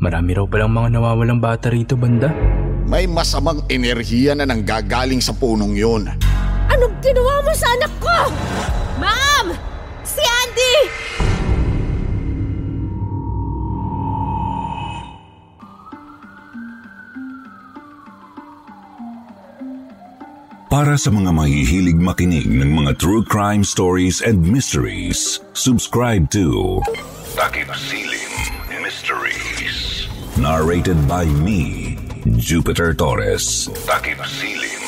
Marami raw palang mga nawawalang bata rito banda. May masamang enerhiya na nanggagaling sa punong yun. Anong ginawa mo sa anak ko? Ma'am! Si Andy! Para sa mga mahihilig makinig ng mga true crime stories and mysteries, subscribe to Takip Silim Mysteries. Narrated by me, Jupiter Torres. Takip Silim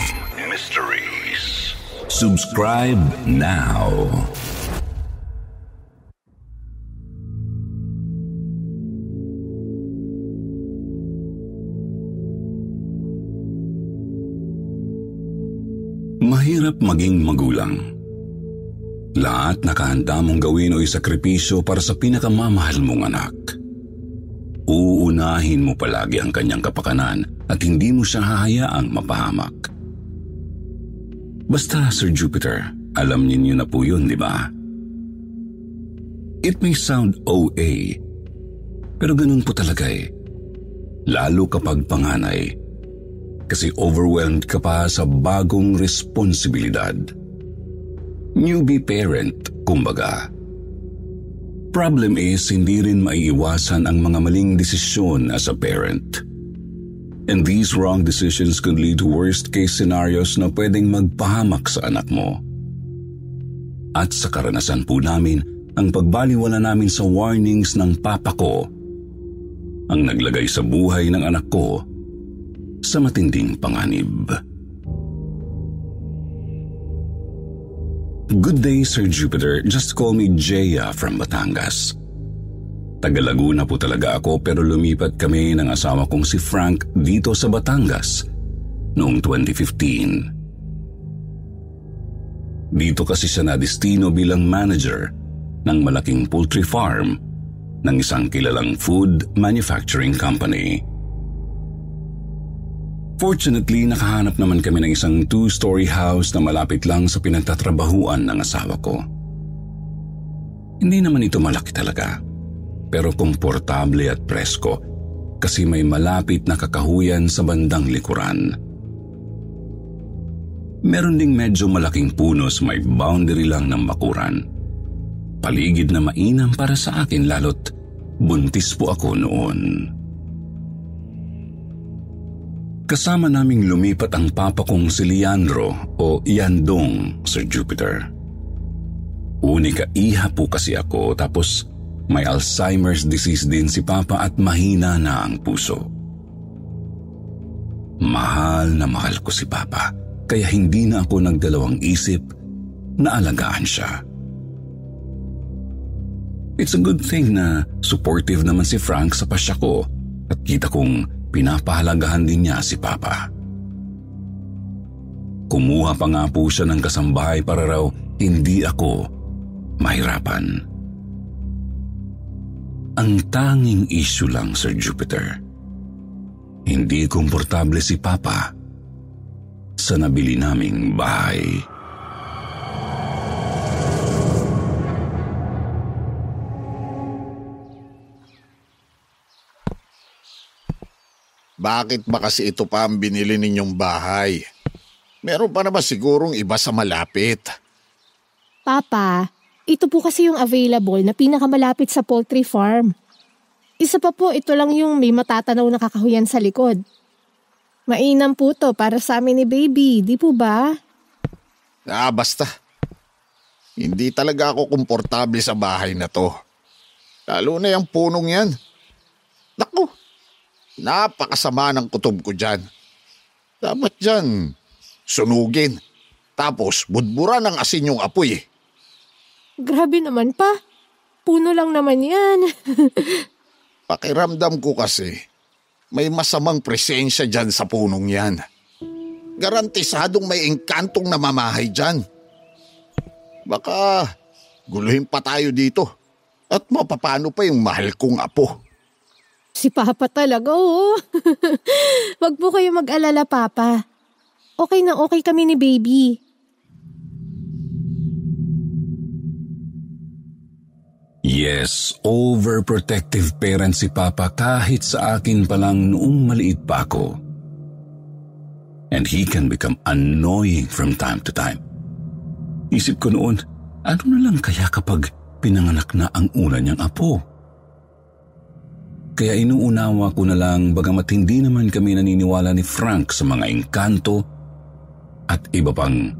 Mysteries. Subscribe now. Mahirap maging magulang. Lahat nakahanda mong gawin o isakripisyo para sa pinakamamahal mong anak. Uunahin mo palagi ang kanyang kapakanan at hindi mo siya hahayaang mapahamak. Basta, Sir Jupiter, alam ninyo na po yun, di ba? It may sound OA, pero ganun po talaga eh. Lalo kapag panganay kasi overwhelmed ka pa sa bagong responsibilidad. Newbie parent, kumbaga. Problem is, hindi rin maiiwasan ang mga maling desisyon as a parent. And these wrong decisions could lead to worst-case scenarios na pwedeng magpahamak sa anak mo. At sa karanasan po namin, ang pagbaliwala namin sa warnings ng papa ko ang naglagay sa buhay ng anak ko sa matinding panganib. Good day, Sir Jupiter. Just call me Jaya from Batangas. Taga Laguna po talaga ako pero lumipat kami ng asawa kong si Frank dito sa Batangas noong 2015. Dito kasi siya na destino bilang manager ng malaking poultry farm ng isang kilalang food manufacturing company. Fortunately, nakahanap naman kami ng isang two-story house na malapit lang sa pinagtatrabahuan ng asawa ko. Hindi naman ito malaki talaga, pero komportable at presko kasi may malapit na kakahuyan sa bandang likuran. Meron ding medyo malaking puno sa may boundary lang ng bakuran. Paligid na mainam para sa akin lalo't buntis po ako noon. Kasama naming lumipat ang papa kong si Leandro o Yandong, Sir Jupiter. Unika iha po kasi ako tapos may Alzheimer's disease din si papa at mahina na ang puso. Mahal na mahal ko si papa kaya hindi na ako nagdalawang isip na alagaan siya. It's a good thing na supportive naman si Frank sa pasya ko at kita kong pinapahalagahan din niya si Papa. Kumuha pa nga po siya ng kasambahay para raw hindi ako mahirapan. Ang tanging issue lang, Sir Jupiter. Hindi komportable si Papa sa nabili naming bahay. Bakit ba kasi ito pa ang binili ninyong bahay? Meron pa na ba sigurong iba sa malapit? Papa, ito po kasi yung available na pinakamalapit sa poultry farm. Isa pa po, ito lang yung may matatanaw na kakahuyan sa likod. Mainam po to para sa amin ni baby, di po ba? Ah, basta. Hindi talaga ako komportable sa bahay na to. Lalo na yung punong yan. Naku, napakasama ng kutob ko dyan. Dapat dyan, sunugin. Tapos budburan ng asin yung apoy eh. Grabe naman pa. puno lang naman yan. Pakiramdam ko kasi, may masamang presensya dyan sa punong yan. Garantisadong may engkantong namamahay dyan. Baka guluhin pa tayo dito at mapapano pa yung mahal kong apo. Si Papa talaga, oo. Wag po kayo mag-alala, Papa. Okay na okay kami ni Baby. Yes, overprotective parent si Papa kahit sa akin pa lang noong maliit pa ako. And he can become annoying from time to time. Isip ko noon, ano na lang kaya kapag pinanganak na ang una niyang apo? Kaya inuunawa ko na lang bagamat hindi naman kami naniniwala ni Frank sa mga engkanto at iba pang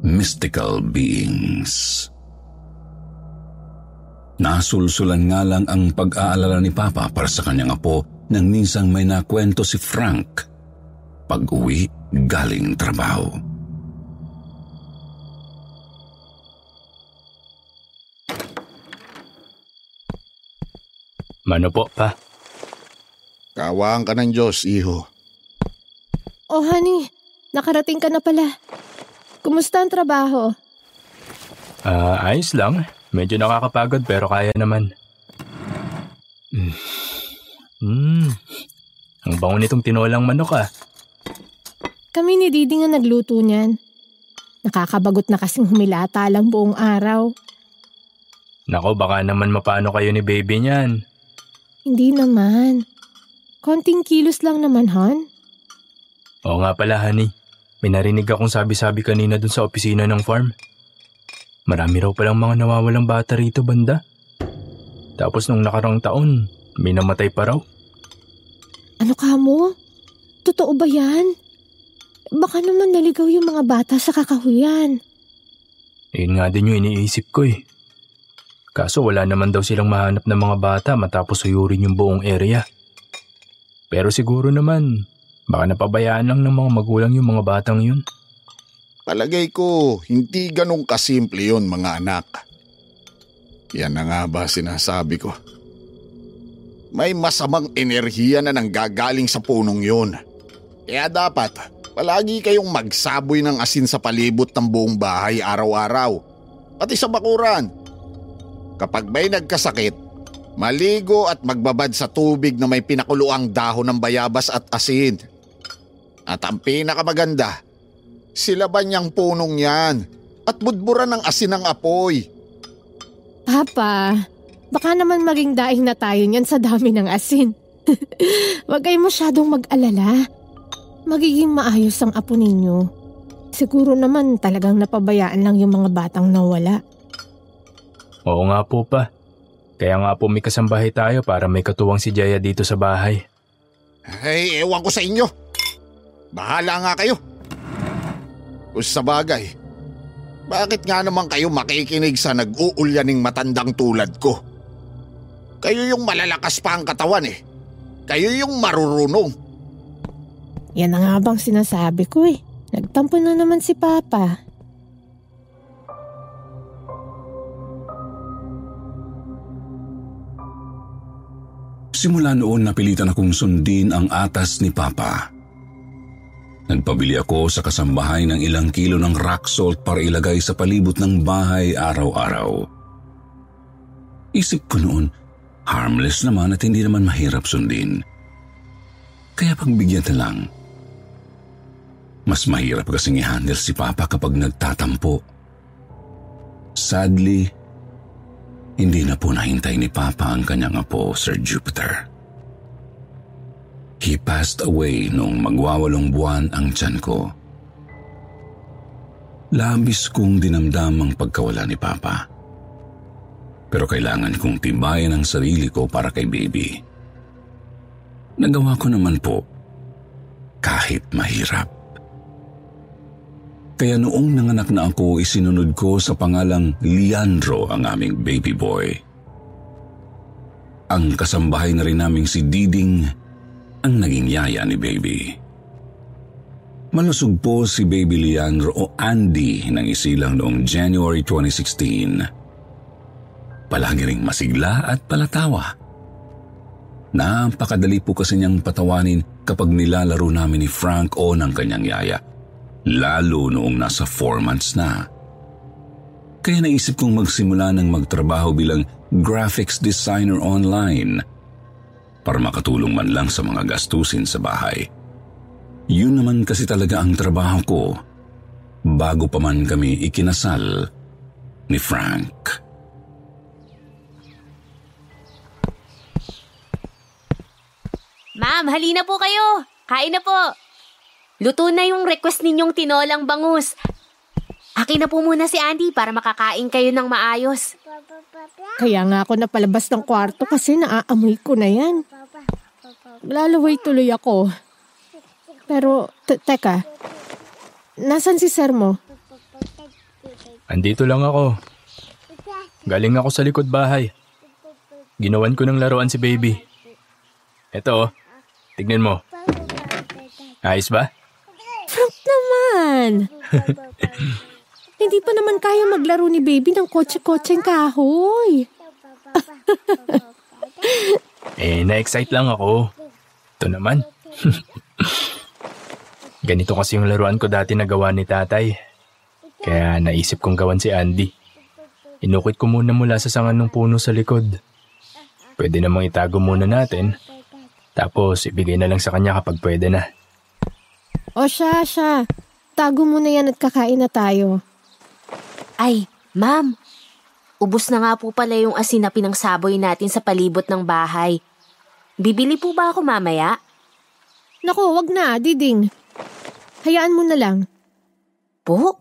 mystical beings. Nasulsulan nga lang ang pag-aalala ni Papa para sa kanyang apo nang minsang may nakwento si Frank pag-uwi galing trabaho. Mano po, pa? Kawaan ka ng Diyos, iho. Oh honey, nakarating ka na pala. Kumusta ang trabaho? Ah, ayos lang. Medyo nakakapagod pero kaya naman. Mm. Mm. Ang bango nitong tinolang manok ah. Kami ni Didi nga nagluto niyan. Nakakabagot na kasing humilata lang buong araw. Nako baka naman mapano kayo ni baby niyan. Hindi naman. Konting kilos lang naman, hon. Oo nga pala honey. May narinig akong sabi-sabi kanina dun sa opisina ng farm. Marami raw palang mga nawawalang bata rito banda. Tapos nung nakarang taon, may namatay pa raw. Ano ka mo? Totoo ba yan? Baka naman naligaw yung mga bata sa kakahuyan. Yun nga din yung iniisip ko eh. Kaso wala naman daw silang mahanap ng mga bata matapos suyurin yung buong area. Pero siguro naman, baka napabayaan lang ng mga magulang yung mga batang yun. Palagay ko, hindi ganong kasimple yon mga anak. Yan na nga ba sinasabi ko. May masamang enerhiya na nanggagaling sa punong yon. Kaya dapat, palagi kayong magsaboy ng asin sa palibot ng buong bahay araw-araw. Pati sa bakuran. Kapag may nagkasakit, maligo at magbabad sa tubig na may pinakuluang dahon ng bayabas at asin. At ang pinakamaganda, Silaban niyang punong yan at budburan ng asin ng apoy. Papa, baka naman maging daing na tayo niyan sa dami ng asin. Huwag kayo masyadong mag-alala. Magiging maayos ang apo ninyo. Siguro naman talagang napabayaan lang yung mga batang nawala. Oo nga po pa. Kaya nga po may kasambahay tayo para may katuwang si Jaya dito sa bahay. Ay, ewan ko sa inyo. Bahala nga kayo. Kung sa bagay, bakit nga naman kayo makikinig sa nag-uulyaning matandang tulad ko? Kayo yung malalakas pa ang katawan eh. Kayo yung marurunong. Yan na nga bang sinasabi ko eh. Nagtampo na naman si Papa. Simula noon napilitan akong sundin ang atas ni Papa. Nagpabili ako sa kasambahay ng ilang kilo ng rock salt para ilagay sa palibot ng bahay araw-araw. Isip ko noon, harmless naman at hindi naman mahirap sundin. Kaya pagbigyan na lang. Mas mahirap kasing i-handle si Papa kapag nagtatampo. Sadly, hindi na po nahintay ni Papa ang kanyang apo, Sir Jupiter. He passed away noong magwawalong buwan ang tiyan ko. Labis kong dinamdam ang pagkawala ni Papa. Pero kailangan kong tibayan ang sarili ko para kay baby. Nagawa ko naman po kahit mahirap. Kaya noong nanganak na ako, isinunod ko sa pangalang Leandro ang aming baby boy. Ang kasambahay na rin naming si Diding ang naging yaya ni Baby. Malusog po si Baby Leandro o Andy nang isilang noong January 2016. palagi ring masigla at palatawa. Napakadali po kasi niyang patawanin kapag nilalaro namin ni Frank o ng kanyang yaya, lalo noong nasa 4 months na. Kaya naisip kong magsimula ng magtrabaho bilang graphics designer online para makatulong man lang sa mga gastusin sa bahay. Yun naman kasi talaga ang trabaho ko bago pa man kami ikinasal ni Frank. Ma'am, halina po kayo. Kain na po. Luto na yung request ninyong tinolang bangus. Akin na po muna si Andy para makakain kayo ng maayos. Kaya nga ako napalabas ng kwarto kasi naaamoy ko na yan. Lalaway tuloy ako. Pero, te- teka. Nasaan si sir mo? Andito lang ako. Galing ako sa likod bahay. Ginawan ko ng laruan si baby. Eto oh, tignan mo. Ayos ba? Naman! Hindi pa naman kaya maglaro ni baby ng kotse-kotseng kahoy. Eh, na-excite lang ako. Ito naman. Ganito kasi yung laruan ko dati na gawa ni tatay. Kaya naisip kong gawan si Andy. Inukit ko muna mula sa sangan ng puno sa likod. Pwede namang itago muna natin. Tapos ibigay na lang sa kanya kapag pwede na. O siya, siya. Tago mo na yan at kakain na tayo. Ay, ma'am. Ubus na nga po pala yung asin na pinangsaboy natin sa palibot ng bahay. Bibili po ba ako mamaya? Nako, wag na, diding. Hayaan mo na lang. Po?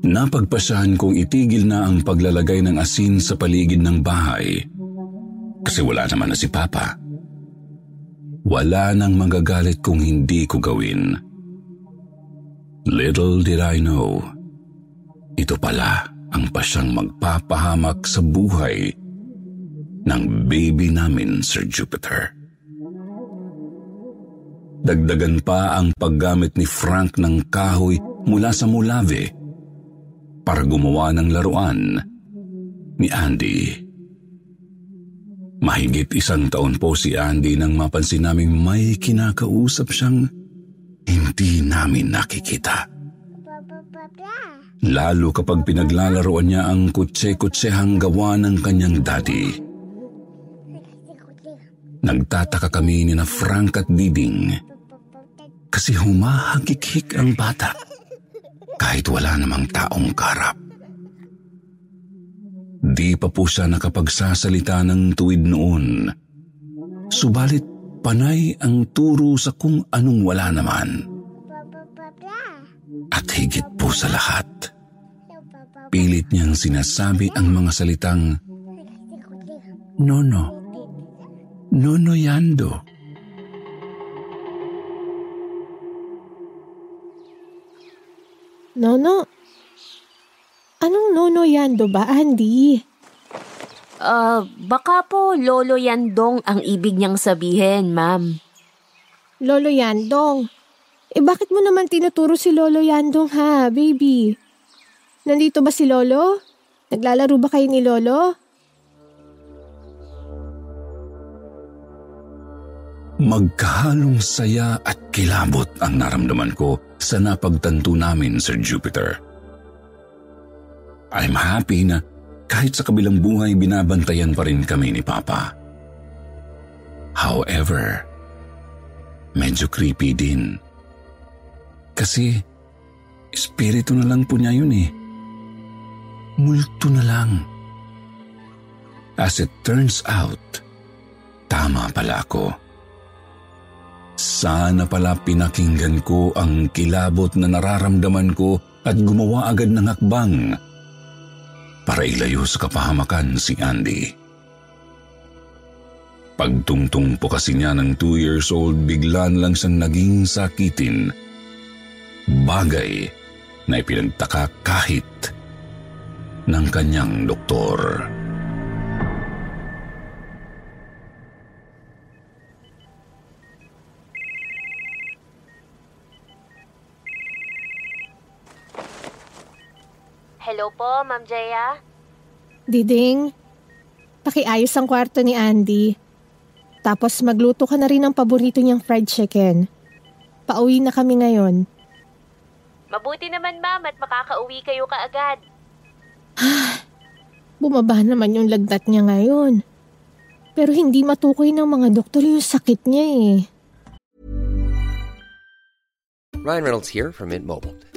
Napagpasyahan kong itigil na ang paglalagay ng asin sa paligid ng bahay kasi wala naman na si Papa. Wala nang magagalit kung hindi ko gawin. Little did I know, ito pala ang pasyang magpapahamak sa buhay ng baby namin, Sir Jupiter. Dagdagan pa ang paggamit ni Frank ng kahoy mula sa Mulave para gumawa ng laruan ni Andy. Mahigit isang taon po si Andy nang mapansin naming may kinakausap siyang hindi namin nakikita. Lalo kapag pinaglalaroan niya ang kutse-kutsehang gawa ng kanyang daddy. Nagtataka kami ni na Frank at Diding kasi humahagikik ang bata kahit wala namang taong karap. Di pa po siya nakapagsasalita ng tuwid noon. Subalit panay ang turo sa kung anong wala naman. At higit po sa lahat, pilit niyang sinasabi ang mga salitang Nono, Nono Yando. Nono? Anong nono yando ba, Andy? Ah, baka po Lolo Yandong ang ibig niyang sabihin, ma'am. Lolo Yandong. Eh bakit mo naman tinuturo si Lolo Yandong ha, baby? Nandito ba si Lolo? Naglalaro ba kayo ni Lolo? Magkahalong saya at kilabot ang naramdaman ko sa napagtanto namin, Sir Jupiter. I'm happy na kahit sa kabilang buhay binabantayan pa rin kami ni Papa. However, medyo creepy din. Kasi, espiritu na lang po niya yun eh. Multo na lang. As it turns out, tama pala ako. Sana pala pinakinggan ko ang kilabot na nararamdaman ko at gumawa agad ng hakbang para ilayo sa kapahamakan si Andy. Pagtungtong po kasi niya ng 2 years old, biglan lang siyang naging sakitin. Bagay na ipinagtaka kahit ng kanyang doktor. Hello Ma'am Jaya. Diding, pakiayos ang kwarto ni Andy. Tapos magluto ka na rin ng paborito niyang fried chicken. Pauwi na kami ngayon. Mabuti naman, Ma'am, at makakauwi kayo kaagad. Bumaba naman yung lagnat niya ngayon. Pero hindi matukoy ng mga doktor yung sakit niya eh. Ryan Reynolds here from Mint Mobile.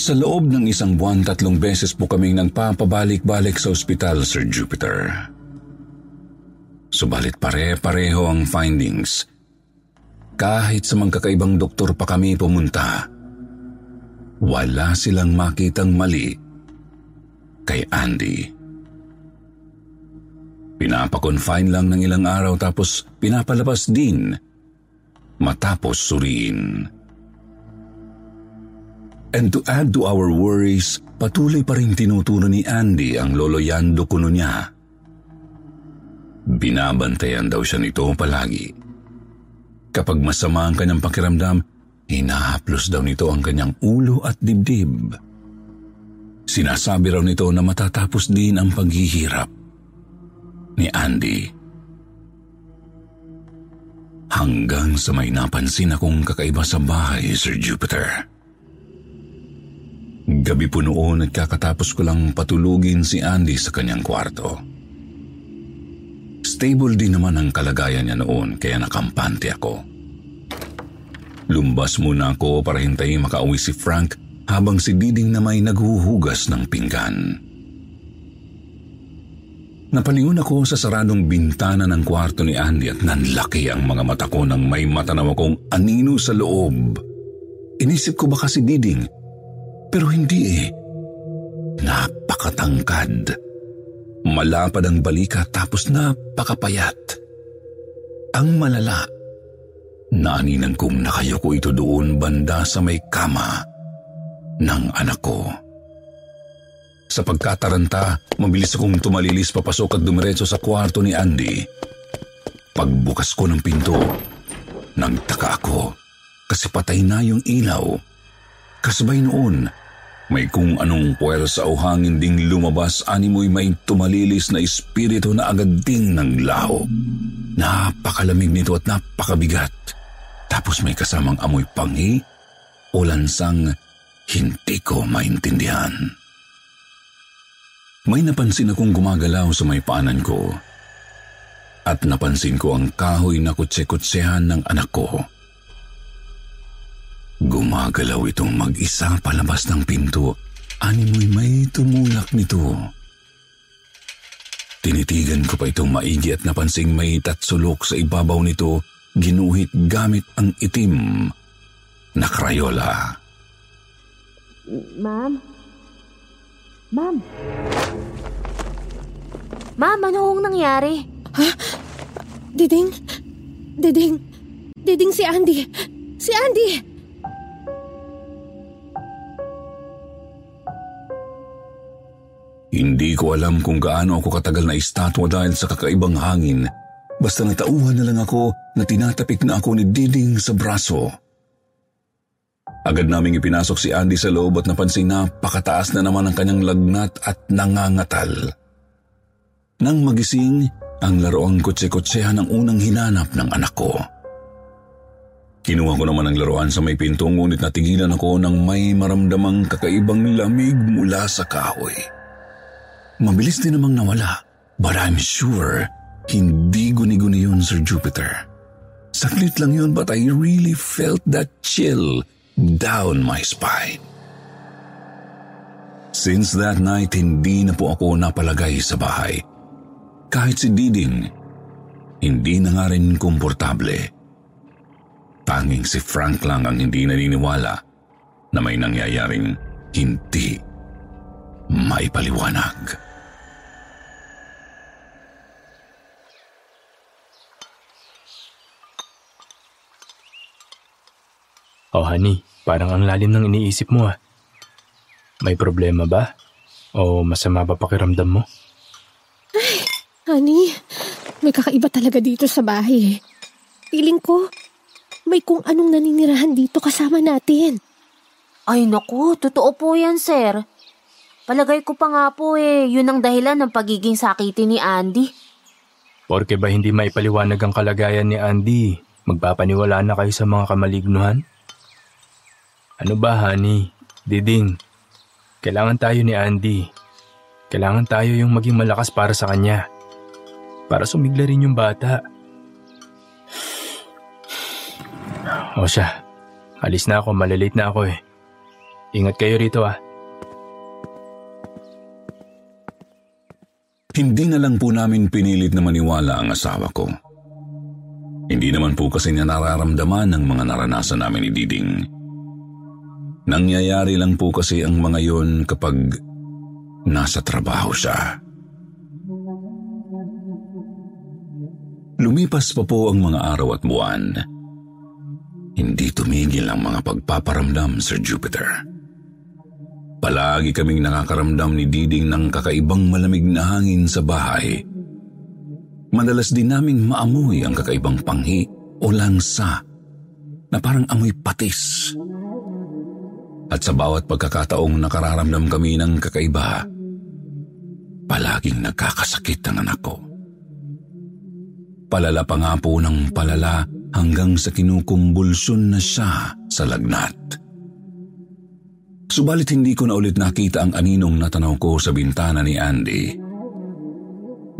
Sa loob ng isang buwan, tatlong beses po kaming nagpapabalik-balik sa ospital, Sir Jupiter. Subalit pare-pareho ang findings. Kahit sa mga kakaibang doktor pa kami pumunta, wala silang makitang mali kay Andy. Pinapakonfine lang ng ilang araw tapos pinapalabas din matapos suriin. And to add to our worries, patuloy pa rin tinuturo ni Andy ang loloyando kuno niya. Binabantayan daw siya nito palagi. Kapag masama ang kanyang pakiramdam, hinahaplos daw nito ang kanyang ulo at dibdib. Sinasabi raw nito na matatapos din ang paghihirap ni Andy. Hanggang sa may napansin akong kakaiba sa bahay, Sir Jupiter. Gabi po noon at kakatapos ko lang patulugin si Andy sa kanyang kwarto. Stable din naman ang kalagayan niya noon kaya nakampante ako. Lumbas muna ako para hintayin makauwi si Frank habang si Diding na may naghuhugas ng pinggan. Napalingon ako sa saradong bintana ng kwarto ni Andy at nanlaki ang mga mata ko nang may matanaw akong anino sa loob. Inisip ko baka si Diding pero hindi eh. Napakatangkad. Malapad ang balika tapos napakapayat. Ang malala. Naaninan kong nakayoko ito doon banda sa may kama ng anak ko. Sa pagkataranta, mabilis akong tumalilis papasok at dumiretso sa kwarto ni Andy. Pagbukas ko ng pinto, nagtaka ako kasi patay na yung ilaw. Kasabay noon, may kung anong puwersa o hangin ding lumabas animoy may tumalilis na espiritu na agad ding ng. Napakalamig nito at napakabigat. Tapos may kasamang amoy pangi o lansang hindi ko maintindihan. May napansin akong gumagalaw sa may paanan ko. At napansin ko ang kahoy na kutse-kutsehan ng anak ko. Gumagalaw itong mag-isa palabas ng pinto. Animoy may tumulak nito. Tinitigan ko pa itong maigi at napansing may tatsulok sa ibabaw nito ginuhit gamit ang itim na krayola. Ma'am? Ma'am? Ma'am, ano hong nangyari? Diding? Diding? Diding si Andy! Si Andy! Hindi ko alam kung gaano ako katagal na estatwa dahil sa kakaibang hangin. Basta natauhan na lang ako na tinatapik na ako ni Diding sa braso. Agad naming ipinasok si Andy sa loob at napansin na pakataas na naman ang kanyang lagnat at nangangatal. Nang magising, ang laruang kutse-kutsehan ang unang hinanap ng anak ko. Kinuha ko naman ang laruan sa may pinto ngunit natigilan ako nang may maramdamang kakaibang lamig mula sa kahoy. Mabilis din namang nawala, but I'm sure hindi guni-guni yun, Sir Jupiter. Saklit lang yun but I really felt that chill down my spine. Since that night, hindi na po ako napalagay sa bahay. Kahit si Diding, hindi na nga rin komportable. Tanging si Frank lang ang hindi naniniwala na may nangyayaring hindi maipaliwanag. Oh honey, parang ang lalim ng iniisip mo ah. May problema ba? O masama ba pakiramdam mo? Ay, honey, may kakaiba talaga dito sa bahay. Feeling ko, may kung anong naninirahan dito kasama natin. Ay naku, totoo po yan sir. Palagay ko pa nga po eh, yun ang dahilan ng pagiging sakiti ni Andy. Porke ba hindi maipaliwanag ang kalagayan ni Andy, magpapaniwala na kayo sa mga kamalignuhan? Ano ba, honey? Diding, kailangan tayo ni Andy. Kailangan tayo yung maging malakas para sa kanya. Para sumigla rin yung bata. O siya, alis na ako, malalate na ako eh. Ingat kayo rito ah. Hindi na lang po namin pinilit na maniwala ang asawa ko. Hindi naman po kasi niya nararamdaman ng mga naranasan namin ni Diding. Nangyayari lang po kasi ang mga yon kapag nasa trabaho siya. Lumipas pa po ang mga araw at buwan. Hindi tumigil ang mga pagpaparamdam, Sir Jupiter. Palagi kaming nakakaramdam ni Diding ng kakaibang malamig na hangin sa bahay. Madalas din naming maamoy ang kakaibang panghi o lansa na parang amoy patis. Patis at sa bawat pagkakataong nakararamdam kami ng kakaiba, palaging nagkakasakit ang anak ko. Palala pa nga po ng palala hanggang sa kinukumbulsyon na siya sa lagnat. Subalit hindi ko na ulit nakita ang aninong natanaw ko sa bintana ni Andy.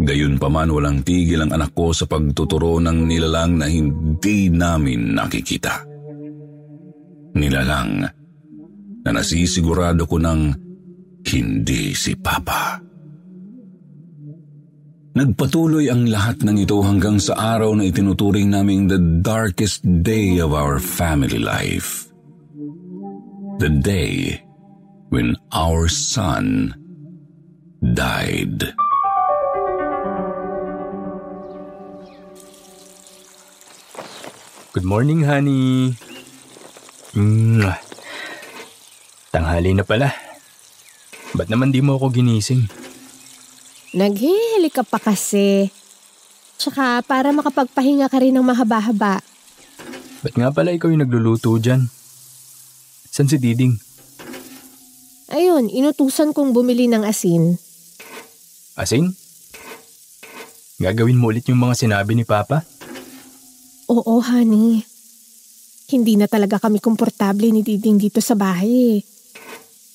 Gayun pa man walang tigil ang anak ko sa pagtuturo ng nilalang na hindi namin nakikita. Nilalang na nasisigurado ko ng hindi si Papa. Nagpatuloy ang lahat ng ito hanggang sa araw na itinuturing naming the darkest day of our family life. The day when our son died. Good morning, honey. Mwah. Tanghali na pala. Ba't naman di mo ako ginising? Naghihili ka pa kasi. Tsaka para makapagpahinga ka rin ng mahaba-haba. Ba't nga pala ikaw yung nagluluto dyan? San si Diding? Ayun, inutusan kong bumili ng asin. Asin? Gagawin mo ulit yung mga sinabi ni Papa? Oo, honey. Hindi na talaga kami komportable ni Diding dito sa bahay.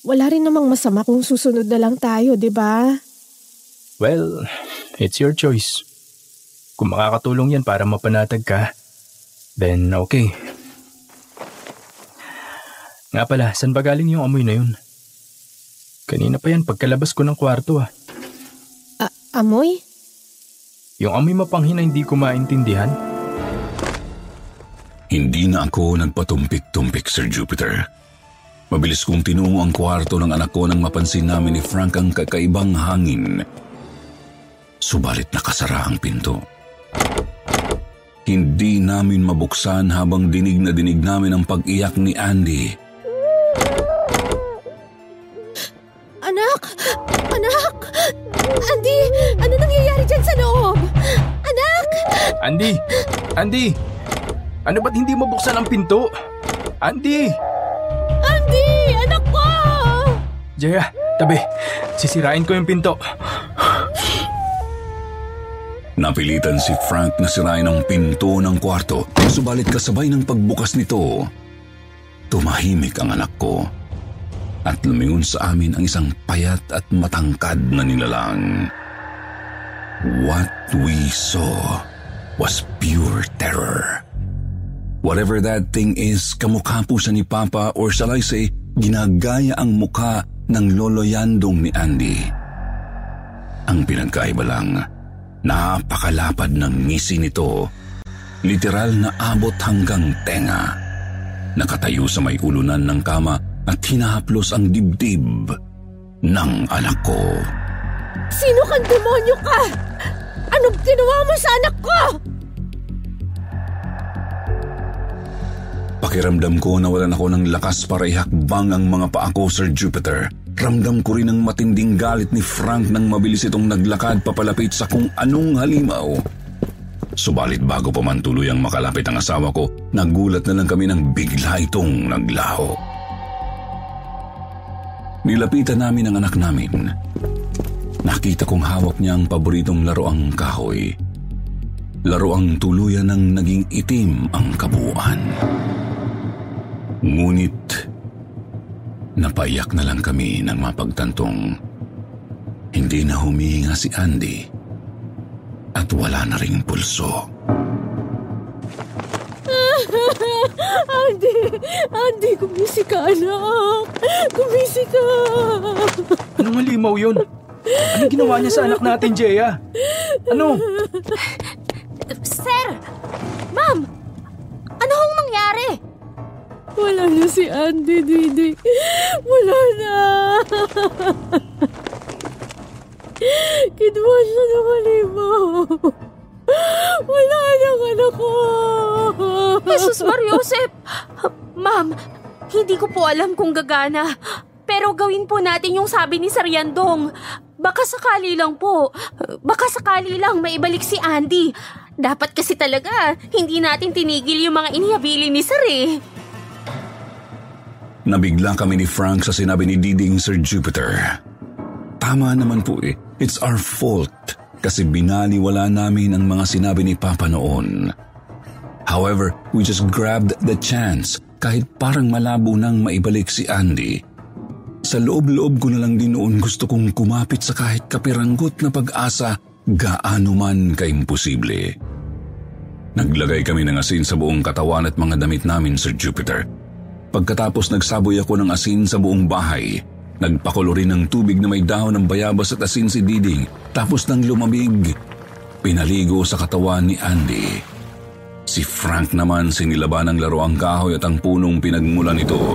Wala rin namang masama kung susunod na lang tayo, di ba? Well, it's your choice. Kung makakatulong yan para mapanatag ka, then okay. Nga pala, saan ba galing yung amoy na yun? Kanina pa yan pagkalabas ko ng kwarto ah. A- amoy? Yung amoy mapanghi na hindi ko maintindihan? Hindi na ako nagpatumpik-tumpik, Sir Jupiter. Mabilis kong tinungo ang kwarto ng anak ko nang mapansin namin ni Frank ang kakaibang hangin. Subalit nakasara ang pinto. Hindi namin mabuksan habang dinig na dinig namin ang pag-iyak ni Andy. Anak! Anak! Andy! Ano nangyayari dyan sa loob? Anak! Andy! Andy! Ano ba't hindi mo buksan ang pinto? Andy! Andy! Anak ko! Jaya, tabi. Sisirain ko yung pinto. Napilitan si Frank na sirain ang pinto ng kwarto, subalit kasabay ng pagbukas nito, tumahimik ang anak ko at lumingon sa amin ang isang payat at matangkad na nilalang. What we saw was pure terror. Whatever that thing is, kamukha po siya ni Papa or shall I say, ginagaya ang mukha ng lolo yandong ni Andy. Ang pinagkaiba lang, Napakalapad ng ngisi nito. Literal na abot hanggang tenga. Nakatayo sa may ulunan ng kama at hinahaplos ang dibdib ng anak ko. Sino kang demonyo ka? Anong ginawa mo sa anak ko? Pakiramdam ko na walan ako ng lakas para ihakbang ang mga paa ko, Sir Jupiter. Ramdam ko rin ang matinding galit ni Frank nang mabilis itong naglakad papalapit sa kung anong halimaw. Subalit bago pa man tuluyang makalapit ang asawa ko, nagulat na lang kami nang bigla itong naglaho. Nilapitan namin ang anak namin. Nakita kong hawak niya ang paboritong laroang kahoy. Laroang tuluyan ng naging itim ang kabuuan. Ngunit Napaiyak na lang kami nang mapagtantong hindi na humihinga si Andy at wala na ring pulso. Andy! Andy, gumisi ka, anak! Gumisi ka! Anong halimaw yun? Anong ginawa niya sa anak natin, Jeya? Ano? Sir! Ma'am! Wala na si Andy, Didi. Wala na. Kinuha siya ng halimaw. Wala na anak ko. Jesus Mariosep! Ma'am, hindi ko po alam kung gagana. Pero gawin po natin yung sabi ni Saryandong. Baka sakali lang po. Baka sakali lang maibalik si Andy. Dapat kasi talaga, hindi natin tinigil yung mga inihabilin ni Sir eh. Nabigla kami ni Frank sa sinabi ni Diding Sir Jupiter. Tama naman po eh. It's our fault kasi binaliwala namin ang mga sinabi ni Papa noon. However, we just grabbed the chance kahit parang malabo nang maibalik si Andy. Sa loob-loob ko na lang din noon gusto kong kumapit sa kahit kapiranggot na pag-asa gaano man kaimposible. Naglagay kami ng asin sa buong katawan at mga damit namin, Sir Jupiter. Pagkatapos nagsaboy ako ng asin sa buong bahay, nagpakulo rin ng tubig na may dahon ng bayabas at asin si Diding. Tapos nang lumamig, pinaligo sa katawan ni Andy. Si Frank naman sinilaban ng laro ang kahoy at ang punong pinagmulan nito.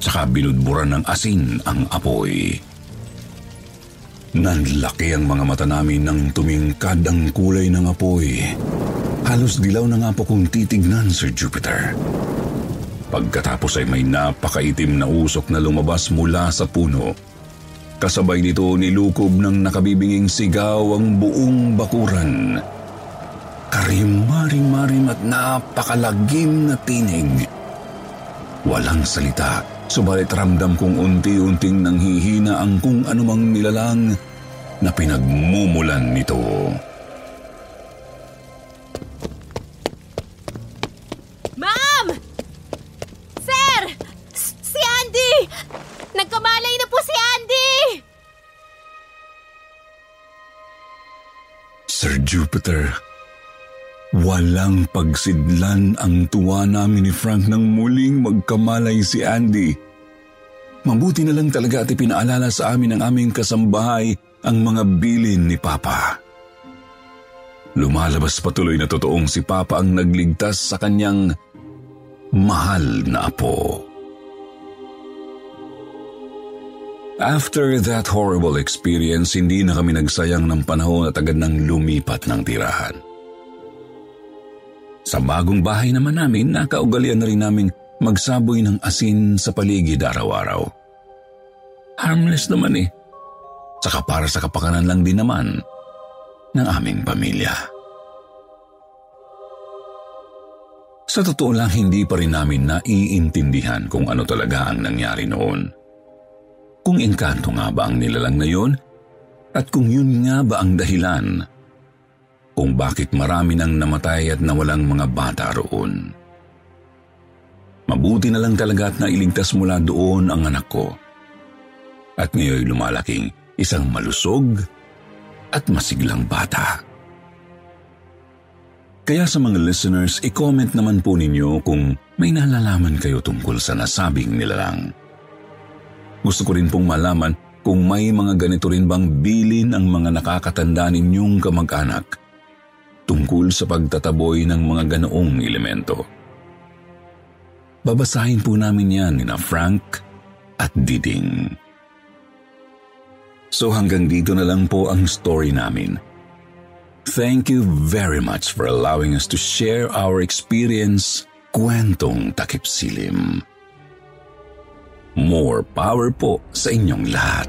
Tsaka binudburan ng asin ang apoy. Nanlaki ang mga mata namin nang tumingkad ang kulay ng apoy. Halos dilaw na nga po kong titignan, Sir Jupiter. Pagkatapos ay may napakaitim na usok na lumabas mula sa puno. Kasabay nito nilukob ng nakabibinging sigaw ang buong bakuran. Karim-marim-marim at napakalagim na tinig. Walang salita, subalit ramdam kong unti-unting nanghihina ang kung anumang nilalang na pinagmumulan nito. Jupiter, walang pagsidlan ang tuwa namin ni Frank nang muling magkamalay si Andy. Mabuti na lang talaga at ipinaalala sa amin ng aming kasambahay ang mga bilin ni Papa. Lumalabas patuloy na totoong si Papa ang nagligtas sa kanyang mahal na apo. After that horrible experience, hindi na kami nagsayang ng panahon at agad nang lumipat ng tirahan. Sa bagong bahay naman namin, nakaugalian na rin naming magsaboy ng asin sa paligid araw-araw. Harmless naman eh. Saka para sa kapakanan lang din naman ng aming pamilya. Sa totoo lang, hindi pa rin namin naiintindihan kung ano talaga ang nangyari noon. Kung engkanto nga ba ang nilalang na yun at kung yun nga ba ang dahilan kung bakit marami nang namatay at nawalang mga bata roon. Mabuti na lang talaga at nailigtas mula doon ang anak ko. At ngayon lumalaking isang malusog at masiglang bata. Kaya sa mga listeners, i-comment naman po ninyo kung may nalalaman kayo tungkol sa nasabing nilalang. Gusto ko rin pong malaman kung may mga ganito rin bang bilin ang mga nakakatanda ninyong kamag-anak tungkol sa pagtataboy ng mga ganoong elemento. Babasahin po namin yan ni Frank at Diding. So hanggang dito na lang po ang story namin. Thank you very much for allowing us to share our experience kwentong takip silim. More power po sa inyong lahat.